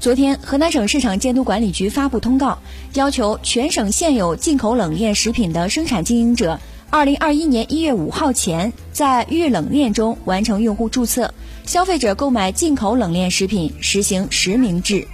昨天河南省市场监督管理局发布通告要求全省现有进口冷链食品的生产经营者二零二一年一月五号前在预冷链中完成用户注册消费者购买进口冷链食品实行实名制。